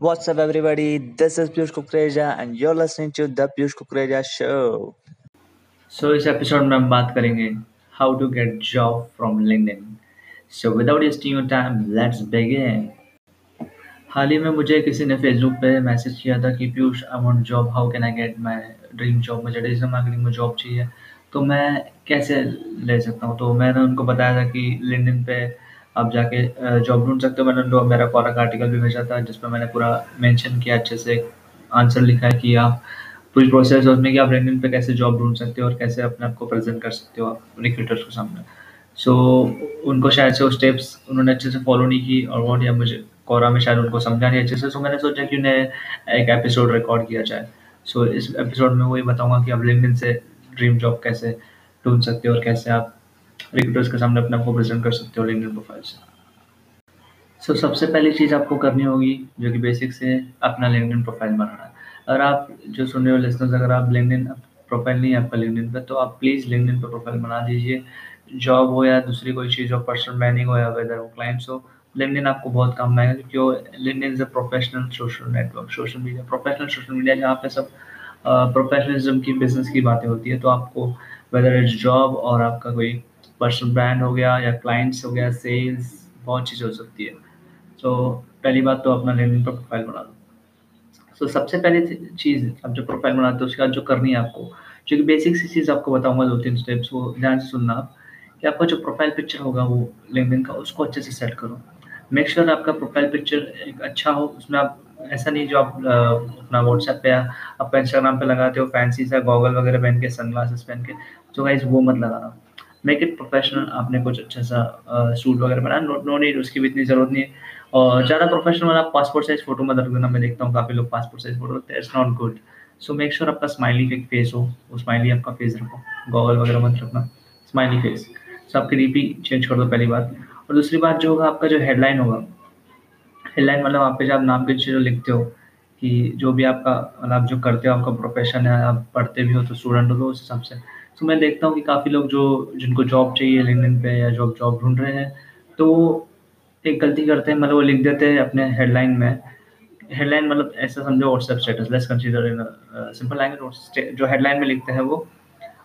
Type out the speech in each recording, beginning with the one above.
What's up, everybody? This is Piyush Kukreja, and you're listening to the Piyush Kukreja Show. सो इस episode में हम बात करेंगे how to get job from LinkedIn so without wasting your time let's begin हाल ही में मुझे किसी ने फेसबुक पे मैसेज किया था कि Piyush I want job how can I get my dream job मुझे डिजिटल मार्केटिंग में जॉब चाहिए. तो मैं कैसे ले सकता हूँ? तो मैंने उनको बताया था कि लिंक्डइन पे आप जाके जॉब ढूंढ सकते हो। मैंने उनको मेरा कॉलर आर्टिकल भी भेजा था जिसमें मैंने पूरा मेंशन किया अच्छे से आंसर लिखा है कि आप पूरी प्रोसेस है उसमें कि आप लिंक्डइन पे कैसे जॉब ढूंढ सकते हो और कैसे अपने आप को प्रेजेंट कर सकते हो आप रिक्रूटर्स के सामने। सो so, उनको शायद से वो स्टेप्स उन्होंने अच्छे से फॉलो नहीं की और वो या मुझे कोरा में शायद उनको समझा नहीं अच्छे से। सो मैंने सोचा कि उन्हें एक एपिसोड रिकॉर्ड किया जाए। सो so, इस एपिसोड में वही बताऊँगा कि आप लिंक्डइन से ड्रीम जॉब कैसे ढूंढ सकते हो और कैसे आप रिक्रूटर्स के सामने अपने आप को प्रेजेंट कर सकते हो लिंक्डइन प्रोफ़ाइल से। सो so, सबसे पहली चीज़ आपको करनी होगी जो कि बेसिक से अपना लिंक्डइन प्रोफ़ाइल बनाना। अगर आप जो सुन रहे हो लिसनर्स अगर आप लिंक्डइन प्रोफ़ाइल नहीं है आपका लिंक्डइन पे तो आप प्लीज़ लिंक्डइन पे प्रोफ़ाइल बना दीजिए। जॉब हो या दूसरी कोई चीज़ हो पर्सनल मैनिंग हो या वेदर वो क्लाइंट्स हो लिंक्डइन आपको बहुत काम आएगा क्योंकि LinkedIn is a professional social network social media professional social media जहाँ पे सब प्रोफेशनलिज्म की बिज़नेस की बातें होती है तो आपको वेदर इज़ जॉब और आपका कोई पर्सनल ब्रांड हो गया या क्लाइंट्स हो गया सेल्स बहुत चीज़ हो सकती है। तो पहली बात तो अपना लिंक्डइन पर प्रोफ़ाइल बना दो। सो so, सबसे पहली चीज़ आप जो प्रोफ़ाइल बनाते हो उसके बाद जो करनी है आपको जो कि बेसिक सी चीज़ आपको बताऊँगा दो तीन स्टेप्स वो ध्यान से सुनना आप कि आपका जो प्रोफ़ाइल पिक्चर होगा वो लिंक्डइन का उसको अच्छे से सेट करो। मेक श्योर sure आपका प्रोफ़ाइल पिक्चर एक अच्छा हो उसमें आप ऐसा नहीं जो आप अपना व्हाट्सएप पे आपका इंस्टाग्राम पे लगाते हो फैंसी सा गॉगल वगैरह पहन के सन ग्लासेस पहन के तो गाइज़ वो मत लगाना। मेक इट प्रोफेशनल आपने कुछ अच्छा सा सूट वगैरह बनाया? नो नो नीड उसकी भी इतनी ज़रूरत नहीं है। और ज़्यादा प्रोफेशनल आप पासपोर्ट साइज़ फ़ोटो मत रख देना मैं देखता हूँ, काफ़ी लोग पासपोर्ट साइज़ फ़ोटो रखते हैं। It's not good so make sure आपका स्माइली फेस हो, वो स्माइली आपका फेस रखो। गॉगल वगैरह मत रखना स्माइली फेस सो आपकी डीपी चेंज कर दो पहली बात। और दूसरी बात जो होगा, आपका जो हेडलाइन होगा। हेडलाइन मतलब आप पे जब नाम के जो लिखते हो, कि जो भी आपका मतलब आप जो करते हो, आपका प्रोफेशन है, आप पढ़ते भी हो तो स्टूडेंट हो तो उस हिसाब से तो मैं देखता हूँ कि काफ़ी लोग जो जिनको जॉब चाहिए लिंक्डइन पे या जॉब जॉब ढूंढ रहे हैं तो एक गलती करते हैं मतलब वो लिख देते हैं अपने हेडलाइन में। हेडलाइन मतलब ऐसा समझो WhatsApp status let's consider in simple language जो हेडलाइन में लिखते हैं वो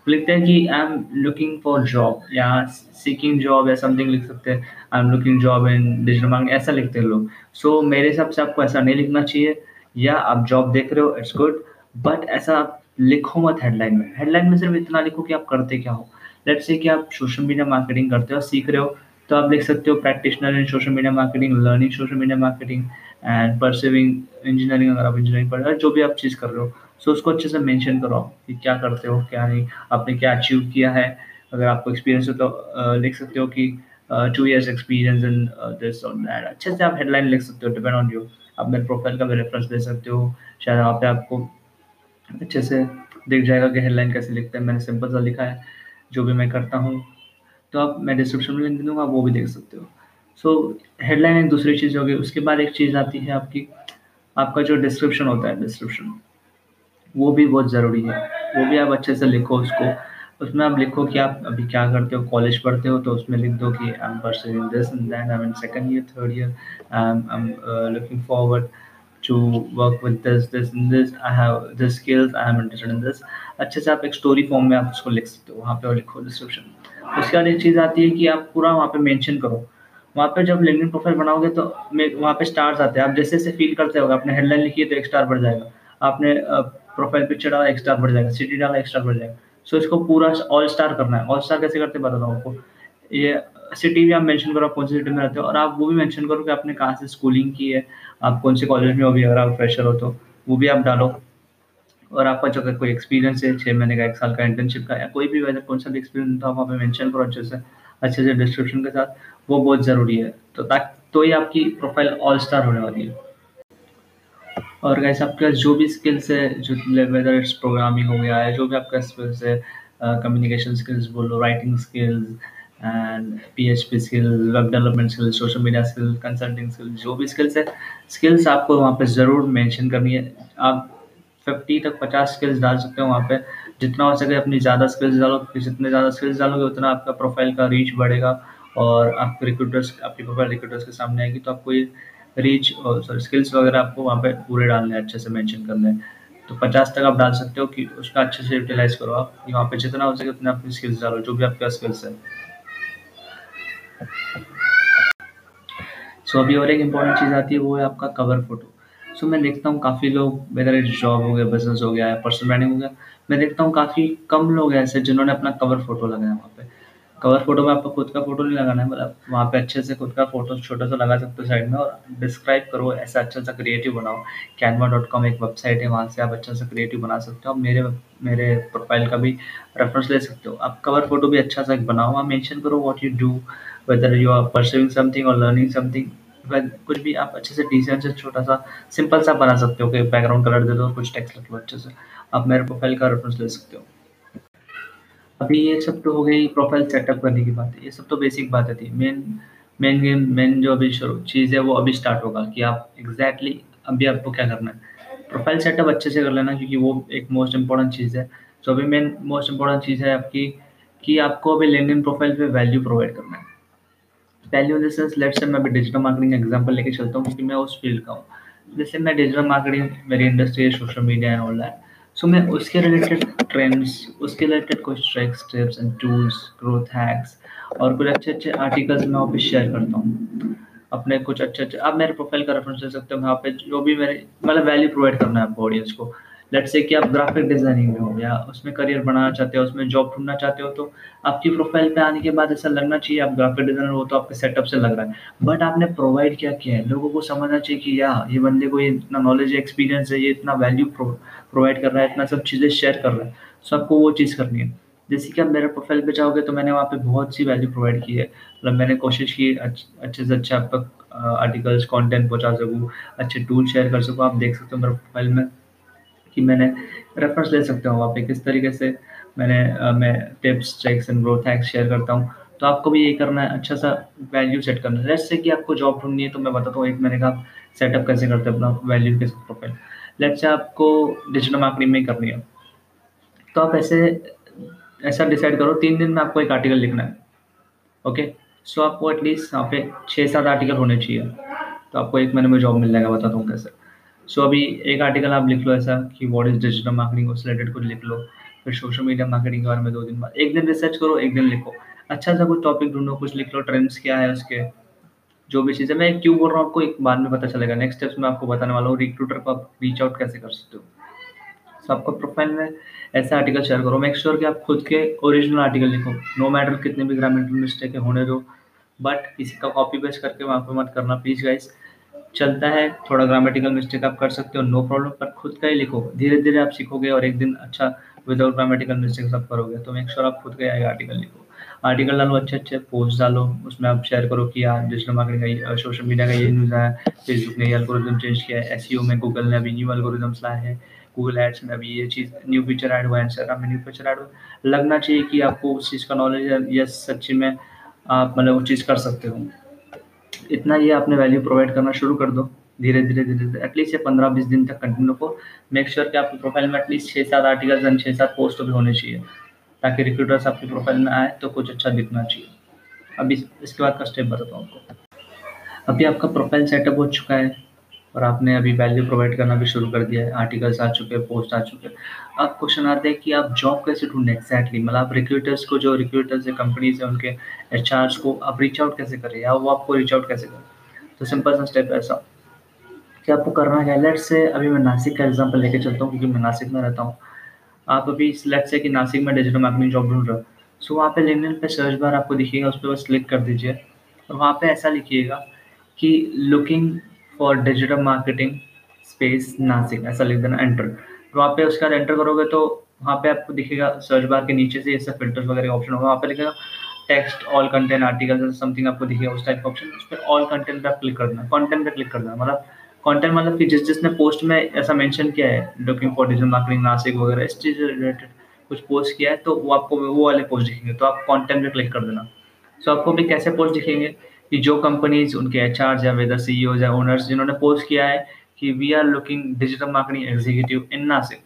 लिखते हैं कि I am looking for job या सीकिंग जॉब या समथिंग लिख सकते हैं। I am looking job in digital marketing ऐसा लिखते हैं लोग। सो so, मेरे हिसाब से आपको ऐसा नहीं लिखना चाहिए। या आप जॉब देख रहे हो इट्स गुड बट ऐसा लिखो मत हेडलाइन में। हेडलाइन में सिर्फ़ इतना लिखो कि आप करते क्या हो। लेट से कि आप सोशल मीडिया मार्केटिंग करते हो, सीख रहे हो तो आप देख सकते हो practitioner in social media marketing learning social media marketing and perceiving engineering अगर आप इंजीनियरिंग पढ़ रहे हो, जो भी आप चीज़ कर रहे हो। सो उसको अच्छे से मेंशन करो कि क्या करते हो, क्या नहीं, आपने क्या अचीव किया है। अगर आपको एक्सपीरियंस हो तो लिख सकते हो कि two years experience in this और अच्छे से आप हेडलाइन लिख सकते हो डिपेंड ऑन यू आप मेरे प्रोफ़ाइल का भी रेफरेंस दे सकते हो। शायद वहाँ पे आपको अच्छे से दिख जाएगा कि हेडलाइन कैसे लिखते हैं। मैंने सिंपल सा लिखा है जो भी मैं करता हूँ। तो आप मैं डिस्क्रिप्शन में लिंक दे दूँगा वो भी देख सकते हो। सो so, हेडलाइन एक दूसरी चीज़ होगी। उसके बाद एक चीज़ आती है आपकी आपका जो डिस्क्रिप्शन होता है डिस्क्रिप्शन वो भी बहुत ज़रूरी है। वो भी आप अच्छे से लिखो उसको। उसमें आप लिखो कि आप अभी क्या करते हो कॉलेज पढ़ते हो तो उसमें लिख दो कि I am this and I am in second year third year I am looking forward to work with this this, and this. I have this skills, i am interested in this. अच्छे से आप एक story form में आप उसको लिख सकते हो, वहाँ पे लिखो डिस्क्रिप्शन उसके बाद एक चीज़ आती है कि आप पूरा वहाँ पे मेंशन करो। वहाँ पे जब लिंक्डइन प्रोफ़ाइल बनाओगे तो वहाँ पे स्टार्स आते हैं। आप जैसे जैसे फील करते हो आपने हेडलाइन लिखी है तो एक स्टार बढ़ जाएगा। आपने प्रोफ़ाइल पिक्चर डाला, एक स्टार बढ़ जाएगा। सिटी डाला, एक स्टार बढ़ जाएगा। सो इसको पूरा ऑल स्टार करना है। ऑल स्टार कैसे करते बताता हूँ आपको। ये सिटी भी आप मेंशन करो, आप कौन सी सिटी में रहते हो? और आप वो भी मेंशन करो कि आपने कहाँ से स्कूलिंग की है। आप कौन से कॉलेज में हो अगर आप फ्रेशर हो तो वो भी आप डालो। और आपका जो अगर कोई एक्सपीरियंस है छः महीने का, एक साल का इंटर्नशिप का, या कोई भी वैसे कौन सा भी एक्सपीरियंस आप वहाँ पे मेंशन करो अच्छे से अच्छे से डिस्क्रिप्शन के साथ, वो बहुत ज़रूरी है। तो ताकि तो ही आपकी प्रोफ़ाइल ऑल स्टार होने वाली है। और कैसे आपके पास जो भी स्किल्स है, जो वेदर इट्स प्रोग्रामिंग हो गया है जो भी आपका स्किल्स है कम्युनिकेशन स्किल्स बोलो writing skills and P H P skill web development skills social media skill consulting skill जो भी स्किल्स है स्किल्स आपको वहाँ पे ज़रूर मेंशन करनी है। आप फिफ्टी तक पचास स्किल्स डाल सकते हो वहाँ पे। जितना हो सके अपनी ज़्यादा स्किल्स डालो जितने ज़्यादा स्किल्स डालोगे, उतना आपका प्रोफ़ाइल का रीच बढ़ेगा और आपके रिक्रूटर्स आपकी प्रोफ़ाइल रिक्रूटर्स के सामने आएगी। तो आपको ये रीच और सॉरी स्किल्स वगैरह आपको वहाँ पे पूरे डालने हैं, अच्छे से मेंशन करने हैं। तो पचास तक आप डाल सकते हो कि उसका अच्छे से यूटिलाइज करो आप। यहाँ पे जितना हो सके उतना अपनी स्किल्स डालो, जो भी आपके स्किल्स है। सो अभी और एक इंपॉर्टेंट चीज़ आती है, वो है आपका कवर फ़ोटो सो मैं देखता हूँ काफ़ी लोग वेदर इट जॉब हो गया बिज़नेस हो गया पर्सनल ब्रांडिंग हो गया, मैं देखता हूँ काफ़ी कम लोग ऐसे जिन्होंने अपना कवर फ़ोटो लगाया वहाँ पे. कवर फ़ोटो में आपको खुद का फ़ोटो नहीं लगाना है मतलब वहाँ पे अच्छे से खुद का फ़ोटो छोटा सा लगा सकते हो साइड में और डिस्क्राइब करो, ऐसा अच्छा सा क्रिएटिव बनाओ. कैनवा डॉट कॉम एक वेबसाइट है, वहाँ से आप अच्छा सा क्रिएटिव बना सकते हो. और मेरे मेरे प्रोफ़ाइल का भी रेफरेंस ले सकते हो. आप कवर फ़ोटो भी अच्छा सा बनाओ. आप मेंशन करो what you do whether you are perceiving something और लर्निंग समथिंग कुछ भी आप अच्छे से डिसेंट से छोटा सा सिंपल सा बना सकते हो कि बैकग्राउंड कलर दे दो, कुछ टेक्स्ट लिख लो अच्छे से। आप मेरे प्रोफ़ाइल का रेफरेंस ले सकते हो। अभी ये सब तो हो गई प्रोफ़ाइल सेटअप करने की बात। है ये सब तो बेसिक बातें थी मेन मेन गेम मेन जो अभी शुरू, चीज़ है वो अभी स्टार्ट होगा कि आप एग्जैक्टली exactly अभी आपको क्या करना है। प्रोफ़ाइल सेटअप अच्छे से कर लेना क्योंकि वो एक मोस्ट इंपॉर्टेंट चीज़ है। तो अभी मेन मोस्ट इंपॉर्टेंट चीज़ है आपकी कि आपको अभी लिंक्डइन प्रोफ़ाइल पे वैल्यू प्रोवाइड करना है। Value in the sense let's say मैं अभी डिजिटल मार्केटिंग एग्जांपल लेके चलता हूँ, क्योंकि मैं उस फ़ील्ड का हूँ। जैसे मैं डिजिटल मार्केटिंग मेरी इंडस्ट्री है social media and all that so मैं उसके रिलेटेड ट्रेंड्स उसके रिलेटेड कुछ tracks tips and tools growth hacks और कुछ अच्छे अच्छे आर्टिकल्स मैं वहाँ पे शेयर करता हूँ। अपने कुछ अच्छे अच्छे आप मेरे प्रोफ़ाइल का रेफरेंस ले सकते हो, वहाँ पे जो भी मेरे मतलब वैल्यू प्रोवाइड करना है आपको ऑडियंस को। लेट्स से कि आप ग्राफिक डिज़ाइनिंग में हो या उसमें करियर बनाना चाहते हो, उसमें जॉब ढूंढना चाहते हो तो आपकी प्रोफ़ाइल पे आने के बाद ऐसा लगना चाहिए आप ग्राफिक डिज़ाइनर हो तो आपके सेटअप से लग रहा है। बट आपने प्रोवाइड क्या किया है? लोगों को समझना चाहिए कि या, ये बंदे को ये इतना नॉलेज है एक्सपीरियंस है, ये इतना वैल्यू प्रोवाइड कर रहा है, इतना सब चीज़ें शेयर कर रहा है। सो आपको वो चीज़ करनी है। जैसे कि आप मेरे प्रोफ़ाइल पे जाओगे तो मैंने वहाँ पे बहुत सी वैल्यू प्रोवाइड की है। मतलब मैंने कोशिश की अच्छे से अच्छा आप तक आर्टिकल्स कंटेंट पहुँचा सकूँ, अच्छे टूल शेयर कर सकूँ, आप देख सकते हो मेरे प्रोफ़ाइल में। कि मैंने रेफरेंस ले सकते हो वहाँ पे किस तरीके से मैंने मैं tips tricks and growth hacks share करता हूँ। तो आपको भी ये करना है अच्छा सा वैल्यू सेट करना है। लेट्स से कि आपको जॉब ढूंढनी है तो मैं बताता हूँ, एक महीने का सेटअप कैसे करते हैं अपना वैल्यू के प्रोफ़ाइल लेट्स से आपको डिजिटल मार्केटिंग में करनी है। तो आप ऐसे, ऐसा डिसाइड करो, तीन दिन में आपको एक आर्टिकल लिखना है ओके सो आपको एटलीस्ट यहाँ पे छः सात आर्टिकल होने चाहिए। तो आपको एक महीने में जॉब मिल जाएगा, बताता हूँ कैसे। सो so, अभी एक आर्टिकल आप लिख लो ऐसा कि व्हाट इज़ डिजिटल मार्केटिंग उससे रिलेटेड कुछ लिख लो फिर सोशल मीडिया मार्केटिंग के बारे में दो दिन बाद एक दिन रिसर्च करो एक दिन लिखो। अच्छा सा कुछ टॉपिक ढूंढो कुछ लिख लो ट्रेंड्स क्या है उसके जो भी चीज़ें। मैं क्यों बोल रहा हूँ आपको एक बाद में पता चलेगा। नेक्स्ट स्टेप्स में आपको बताने वाला हूँ रिक्रूटर को आप रीच आउट कैसे कर सकते हो। सो आपको प्रोफ़ाइल में ऐसा आर्टिकल शेयर करो। मेक श्योर कि आप खुद के ओरिजिनल आर्टिकल लिखो। नो मैटर कितने भी ग्रामेटिकल मिस्टेक होने दो बट किसी का कॉपी पेस्ट करके वहाँ पे मत करना प्लीज़ गाइस चलता है, थोड़ा ग्रामेटिकल मिस्टेक आप कर सकते हो नो प्रॉब्लम पर खुद का ही लिखो धीरे धीरे आप सीखोगे और एक दिन अच्छा विदाउट ग्रामेटिकल मिस्टेक आप करोगे तो मेक श्योर आप खुद का ही आर्टिकल लिखो। आर्टिकल डालो अच्छे अच्छे पोस्ट डालो, उसमें आप शेयर करो कि यार डिजिटल मार्केटिंग का सोशल मीडिया का ये न्यूज़ आया फेसबुक ने ये एल्गोरिदम चेंज किया है एस में गूगल ने अभी न्यू एल्गोरिदम्स लाए हैं गूगल एड्स में अभी ये चीज़ न्यू फीचर ऐड हुआ है इंस्टाग्राम में न्यू फीचर ऐड हुआ लगना चाहिए कि आपको उस चीज़ का नॉलेज है या सच्ची में आप मतलब वो चीज़ कर सकते हो। इतना ये आपने वैल्यू प्रोवाइड करना शुरू कर दो, धीरे धीरे धीरे धीरे एटलीस्ट ये पंद्रह, बीस दिन तक कंटिन्यू को मेक श्योर कि आपकी प्रोफ़ाइल में एटलीस्ट छः सात आर्टिकल्स एंड छः सात पोस्ट भी होने चाहिए, ताकि रिक्रूटर्स आपके प्रोफ़ाइल में आए तो कुछ अच्छा दिखना चाहिए। अभी इसके बाद का स्टेप बताता हूँ आपको। अभी आपका प्रोफ़ाइल सेटअप हो चुका है। और आपने अभी वैल्यू प्रोवाइड करना भी शुरू कर दिया है आर्टिकल्स आ चुके हैं पोस्ट आ चुके हैं। अब क्वेश्चन आते हैं कि आप जॉब कैसे ढूंढें? एक्जैक्टली मतलब आप रिक्रूटर्स को, जो रिक्रूटर्स है कंपनीज़ है, उनके एच को आप रीच आउट कैसे करें? या वो आपको रीच आउट कैसे करें? तो सिंपल सा स्टेप ऐसा। कि आपको करना है? लेट से अभी मैं नासिक का एग्ज़ाम्पल लेके चलता हूँ, क्योंकि मैं नासिक में रहता हूँ। आप अभी लेट से कि नासिक में डिजिटल मार्केटिंग जॉब ढूंढ रहे हो। सो वहाँ पे लिंक्डइन पे सर्च बार आपको दिखेगा, उस पर बस क्लिक कर दीजिए। और वहाँ पे ऐसा लिखिएगा कि looking for digital marketing space Nashik ऐसा लिख देना एंटर तो वहाँ पे उसका एंटर करोगे तो वहाँ पे आपको दिखेगा सर्च बार के नीचे से ऐसा फिल्टर्स वगैरह ऑप्शन होगा। वहाँ पे लिखेगा text all content article something आपको दिखेगा उस टाइप का ऑप्शन उस पर ऑल कंटेंट पे आप क्लिक करना कंटेंट पे क्लिक करना मतलब कंटेंट मतलब कि जिस जिसने पोस्ट में ऐसा मेंशन किया है looking for digital marketing Nashik वगैरह इस चीज़ से रिलेटेड कुछ पोस्ट किया है तो वो आपको वो वाले पोस्ट दिखेंगे। तो आप कंटेंट पे क्लिक कर देना। सो so, आपको भी कैसे पोस्ट दिखेंगे? कि जो कंपनीज़ उनके एच या वेदर सी या ओनर्स जिन्होंने पोस्ट किया है कि we are looking digital marketing executive in Nashik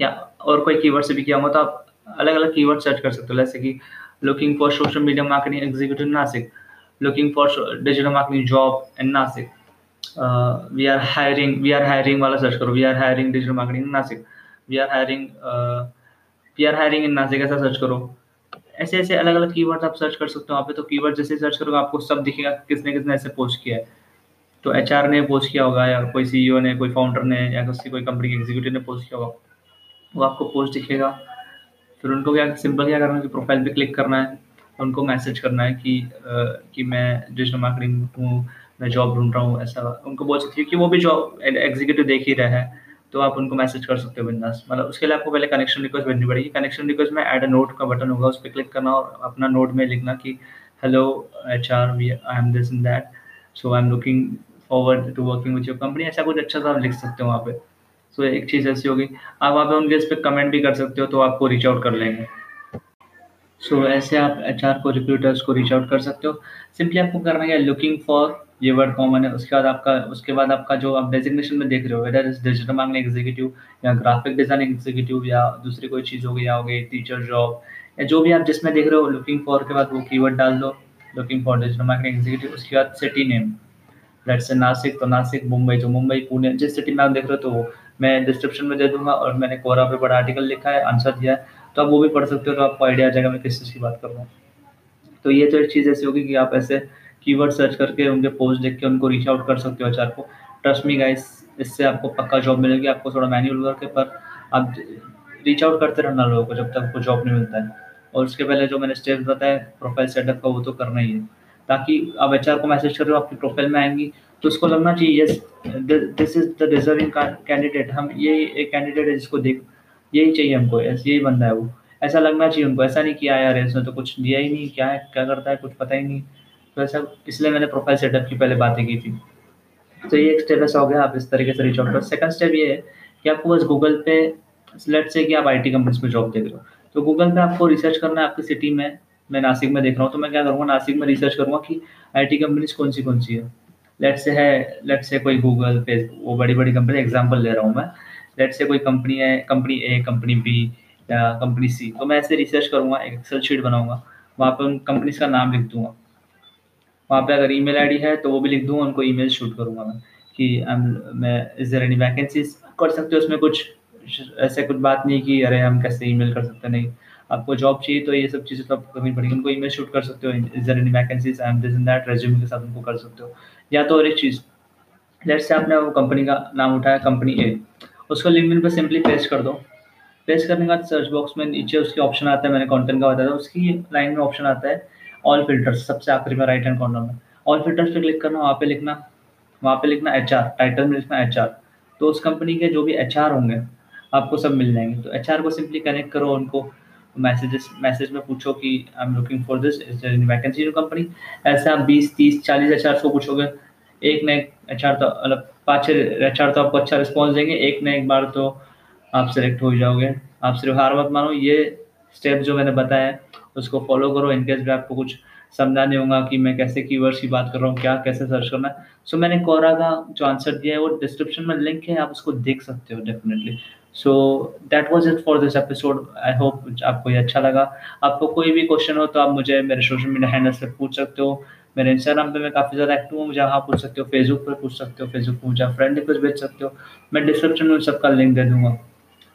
या और कोई कीवर्ड से भी किया होगा तो आप अलग अलग कीवर्ड सर्च कर सकते हो, जैसे कि looking for social media marketing executive Nashik looking for digital marketing job in Nashik we are hiring we are hiring वाला सर्च करो we are hiring digital marketing Nashik we are hiring we are hiring in Nashik ऐसा search करो. ऐसे ऐसे अलग अलग keyword आप search कर सकते हो, वहाँ पे तो कीवर्ड जैसे सर्च करोगे, आपको सब दिखेगा किसने किसने ऐसे पोस्ट किया है। तो एचआर ने पोस्ट किया होगा, या कोई सी e ने, कोई फाउंडर ने, या किसी, कोई कंपनी के एग्जीक्यूटिव ने पोस्ट किया होगा, वो आपको पोस्ट दिखेगा। फिर उनको क्या सिंपल क्या करना है कि प्रोफ़ाइल पे क्लिक करना है, उनको मैसेज करना है कि कि मैं डिजिटल मार्केटिंग हूँ, मैं जॉब ढूंढ रहा हूँ, ऐसा। उनको बोल सकती है कि वो भी जॉब एग्जीक्यूटिव देख ही रहा है। तो आप उनको मैसेज कर सकते हो बिंदास। मतलब उसके लिए आपको पहले कनेक्शन रिक्वेस्ट भेजनी पड़ेगी। कनेक्शन रिक्वेस्ट में ऐड अ नोट का बटन होगा उस पर क्लिक करना और अपना नोट में लिखना कि hello H R we I am this in that so I am looking forward to working with your company ऐसा कुछ अच्छा सा आप लिख सकते हो वहाँ पे। सो so, एक चीज़ ऐसी होगी। आप वहाँ पे उनके इस पर कमेंट भी कर सकते हो तो आपको रीच आउट कर लेंगे। सो so, ऐसे आप एच आर को रिक्रूटर्स को रीच आउट कर सकते हो। सिंपली आपको करना है लुकिंग फॉर ये वर्ड कॉमन है, उसके बाद आपका, उसके बाद आपका जो आप डेजिग्नेशन में देख रहे हो whether is digital marketing executive या ग्राफिक डिज़ाइनिंग एग्जीक्यूटिव या दूसरी कोई चीज़ हो गई, या हो गई टीचर जॉब या जो भी आप जिसमें देख रहे हो लुकिंग फॉर के बाद वो कीवर्ड डाल दो looking for digital marketing executive उसके बाद सिटी नेम लेट से नासिक तो नासिक, मुंबई तो मुंबई, पुणे, जिस सिटी में आप देख रहे हो तो मैं डिस्क्रिप्शन में दे दूँगा और मैंने कोरा पे बड़ा आर्टिकल लिखा है आंसर दिया है तो आप वो भी पढ़ सकते हो तो आपको आइडिया आ जाएगा मैं किस चीज़ की बात कर रहा हूँ। तो ये तो एक चीज़ ऐसी होगी कि आप ऐसे कीवर्ड सर्च करके उनके पोस्ट देख के उनको रीच आउट कर सकते हो एचआर को। ट्रस्ट मी गाइस इससे आपको पक्का जॉब मिलेगी, आपको थोड़ा मैनुअल वर्क है, पर आप रीच आउट करते रहना लोगों को जब तक आपको जॉब नहीं मिलता है। और उसके पहले जो मैंने स्टेप्स बताया प्रोफ़ाइल सेटअप का, वो तो करना ही है। ताकि आप एच को मैसेज कर रहे हो, आपकी प्रोफ़ाइल में आएँगी तो उसको लगना चाहिए yes this is the deserving candidate हम यही एक कैंडिडेट है जिसको देख, यही चाहिए हमको यस यही बंदा है वो। ऐसा लगना चाहिए उनको, ऐसा नहीं किया यार, इसने तो कुछ दिया ही नहीं, क्या है, क्या करता है, कुछ पता ही नहीं। तो ऐसा इसलिए मैंने प्रोफ़ाइल सेटअप की पहले बातें की थी। तो ये एक स्टेप ऐसा हो गया, आप इस तरीके से रीच आउट करो। सेकंड स्टेप ये है कि आपको बस गूगल पे लेट से कि आप आई टी कंपनीज़ में जॉब देख रहे हो। तो गूगल पे आपको रिसर्च करना है, आपकी सिटी में, मैं नासिक में देख रहा हूँ। तो मैं क्या करूँगा, नासिक में रिसर्च करूँगा कि आई टी कंपनीज़ कौन सी कौन सी है। लेट से है लेट से कोई गूगल फेसबुक वो बड़ी बड़ी कंपनी एग्ज़ाम्पल ले रहा हूँ मैं। लेट से कोई कंपनी है कंपनी ए कंपनी बी या कंपनी सी तो मैं ऐसे रिसर्च करूँगा, एक एक्सेल शीट बनाऊँगा। वहाँ पर उन कंपनीज़ का नाम लिख दूँगा। वहाँ पे अगर ईमेल आईडी है तो वो भी लिख दूँगा उनको ईमेल शूट करूँगा मैं कि मैं इज़ देर एनी वैकेंसीज कर सकते हो उसमें कुछ, ऐसे कुछ बात नहीं कि अरे हम कैसे ईमेल कर सकते नहीं। आपको जॉब चाहिए तो ये सब चीज़ें तो आपको करनी पड़ेगी उनको ईमेल शूट कर सकते हो। Is there any vacancies I am this in that resume के साथ उनको कर सकते हो। या तो और एक चीज़ लेट से आपने वो कंपनी का नाम उठाया कंपनी ए उसको लिंक पे सिंपली पेस्ट कर दो। पेस्ट करने के बाद सर्च बॉक्स में नीचे उसके ऑप्शन आता है, मैंने कंटेंट का बताया था, उसकी लाइन में ऑप्शन आता है ऑल फिल्टर्स सबसे आखिरी में राइट हैंड कॉर्नर में। ऑल फिल्टर्स पे क्लिक करना, वहाँ पे लिखना, वहाँ पे लिखना एचआर टाइटल में लिखना एचआर तो उस कंपनी के जो भी एचआर होंगे, आपको सब मिल जाएँगे। तो एचआर को सिंपली कनेक्ट करो उनको मैसेजेस मैसेज में पूछो कि I am looking for this is vacancy in company ऐसे आप बीस, तीस, चालीस एच को पूछोगे। एक न एक एच तो मतलब पाँच छः एच तो आपको अच्छा रिस्पॉन्स देंगे। एक न एक बार तो आप सेलेक्ट हो जाओगे। आप सिर्फ़ हार मत मानो। ये स्टेप जो मैंने बताया उसको फॉलो करो इनकेस भी आपको कुछ समझा नहीं होगा कि मैं कैसे कीवर्ड्स की बात कर रहा हूँ क्या कैसे सर्च करना है। सो so, मैंने कोरा का जो आंसर दिया है वो डिस्क्रिप्शन में लिंक है आप उसको देख सकते हो definitely so that was it for this episode I hope आपको ये अच्छा लगा। आपको कोई भी क्वेश्चन हो तो आप मुझे मेरे सोशल मीडिया हैंडल से पूछ सकते हो। मेरे इंस्टाग्राम पे मैं काफ़ी ज़्यादा एक्टिव हूँ मुझे वहाँ पूछ सकते हो फेसबुक पर पूछ सकते हो फेसबुक पर मुझे फ्रेंड रिक्वेस्ट भेज सकते हो। मैं डिस्क्रिप्शन में सबका लिंक दे दूँगा।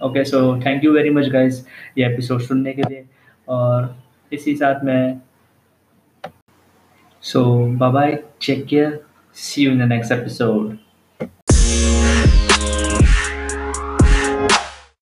Okay so thank you very much guys ये एपिसोड सुनने के लिए। और इसी साथ में so bye take care see you in the next episode